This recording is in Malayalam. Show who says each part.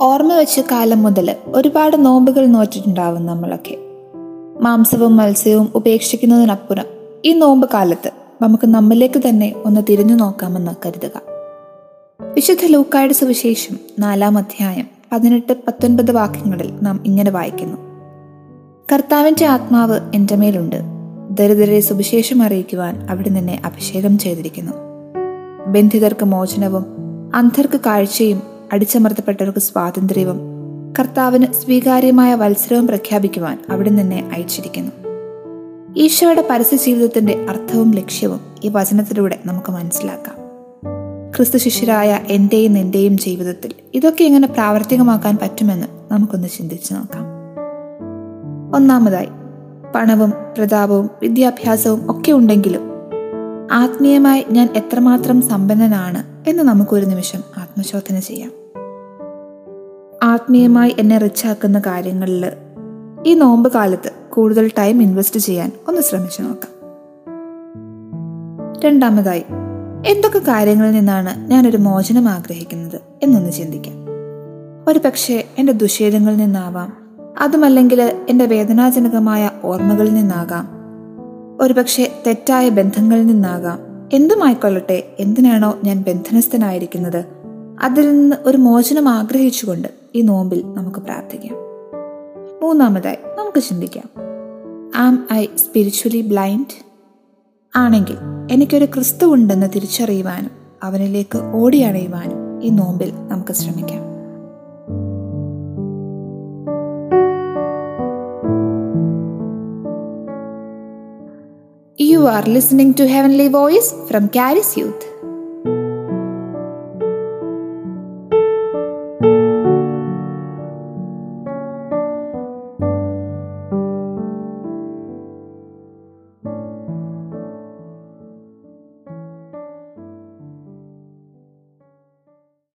Speaker 1: ഓർമ്മ വെച്ച കാലം മുതൽ ഒരുപാട് നോമ്പുകൾ നോറ്റിട്ടുണ്ടാവും നമ്മളൊക്കെ. മാംസവും മത്സ്യവും ഉപേക്ഷിക്കുന്നതിനപ്പുറം ഈ നോമ്പ് കാലത്ത് നമുക്ക് നമ്മിലേക്ക് തന്നെ ഒന്ന് തിരിഞ്ഞു നോക്കാമെന്ന് കരുതുക. വിശുദ്ധ ലൂക്കായുടെ സുവിശേഷം നാലാം അധ്യായം പതിനെട്ട് പത്തൊൻപത് വാക്യങ്ങളിൽ നാം ഇങ്ങനെ വായിക്കുന്നു. കർത്താവിന്റെ ആത്മാവ് എന്റെ മേലുണ്ട്. ദരിദ്രരെ സുവിശേഷം അറിയിക്കുവാൻ അവിടെ നിന്നെ അഭിഷേകം ചെയ്തിരിക്കുന്നു. ബന്ധിതർക്ക് മോചനവും അന്ധർക്ക് കാഴ്ചയും അടിച്ചമർത്തപ്പെട്ടവർക്ക് സ്വാതന്ത്ര്യവും കർത്താവിന് സ്വീകാര്യമായ വത്സരവും പ്രഖ്യാപിക്കുവാൻ അവിടെ നിന്നെ അയച്ചിരിക്കുന്നു. ഈശോയുടെ പരസ്യ ജീവിതത്തിന്റെ അർത്ഥവും ലക്ഷ്യവും ഈ വചനത്തിലൂടെ നമുക്ക് മനസ്സിലാക്കാം. ക്രിസ്തു ശിഷ്യരായ എന്റെയും നിന്റെയും ജീവിതത്തിൽ ഇതൊക്കെ എങ്ങനെ പ്രാവർത്തികമാക്കാൻ പറ്റുമെന്ന് നമുക്കൊന്ന് ചിന്തിച്ചു നോക്കാം. ഒന്നാമതായി പണവും പ്രതാപവും വിദ്യാഭ്യാസവും ഒക്കെ ഉണ്ടെങ്കിലും ആത്മീയമായി ഞാൻ എത്രമാത്രം സമ്പന്നനാണ് എന്ന് നമുക്കൊരു നിമിഷം ആത്മശോധന ചെയ്യാം. ആത്മീയമായി എന്നെ റിച്ചാക്കുന്ന കാര്യങ്ങളിൽ ഈ നോമ്പ് കാലത്ത് കൂടുതൽ ടൈം ഇൻവെസ്റ്റ് ചെയ്യാൻ ഒന്ന് ശ്രമിച്ചു നോക്കാം. രണ്ടാമതായി എന്തൊക്കെ കാര്യങ്ങളിൽ നിന്നാണ് ഞാനൊരു മോചനം ആഗ്രഹിക്കുന്നത് എന്നൊന്ന് ചിന്തിക്കാം. ഒരു പക്ഷേ എന്റെ ദുഷേദങ്ങളിൽ നിന്നാവാം. അതുമല്ലെങ്കിൽ എന്റെ വേദനാജനകമായ ഓർമ്മകളിൽ നിന്നാകാം. ഒരുപക്ഷെ തെറ്റായ ബന്ധങ്ങളിൽ നിന്നാകാം. എന്തുമായിക്കൊള്ളട്ടെ എന്തിനാണോ ഞാൻ ബന്ധനസ്ഥനായിരിക്കുന്നത്? അതിൽ നിന്ന് ഒരു മോചനം ആഗ്രഹിച്ചുകൊണ്ട് ഈ നോമ്പിൽ നമുക്ക് പ്രാർത്ഥിക്കാം. മൂന്നാമതായി നമുക്ക് ചിന്തിക്കാം. ആം ഐ സ്പിരിച്വലി ബ്ലൈൻഡ് ആണെങ്കിൽ എനിക്കൊരു ക്രിസ്തു ഉണ്ടെന്ന് തിരിച്ചറിയുവാനും അവനിലേക്ക് ഓടിയണയുവാനും ഈ നോമ്പിൽ നമുക്ക് ശ്രമിക്കാം. You are listening to Heavenly Voice from Caris Youth.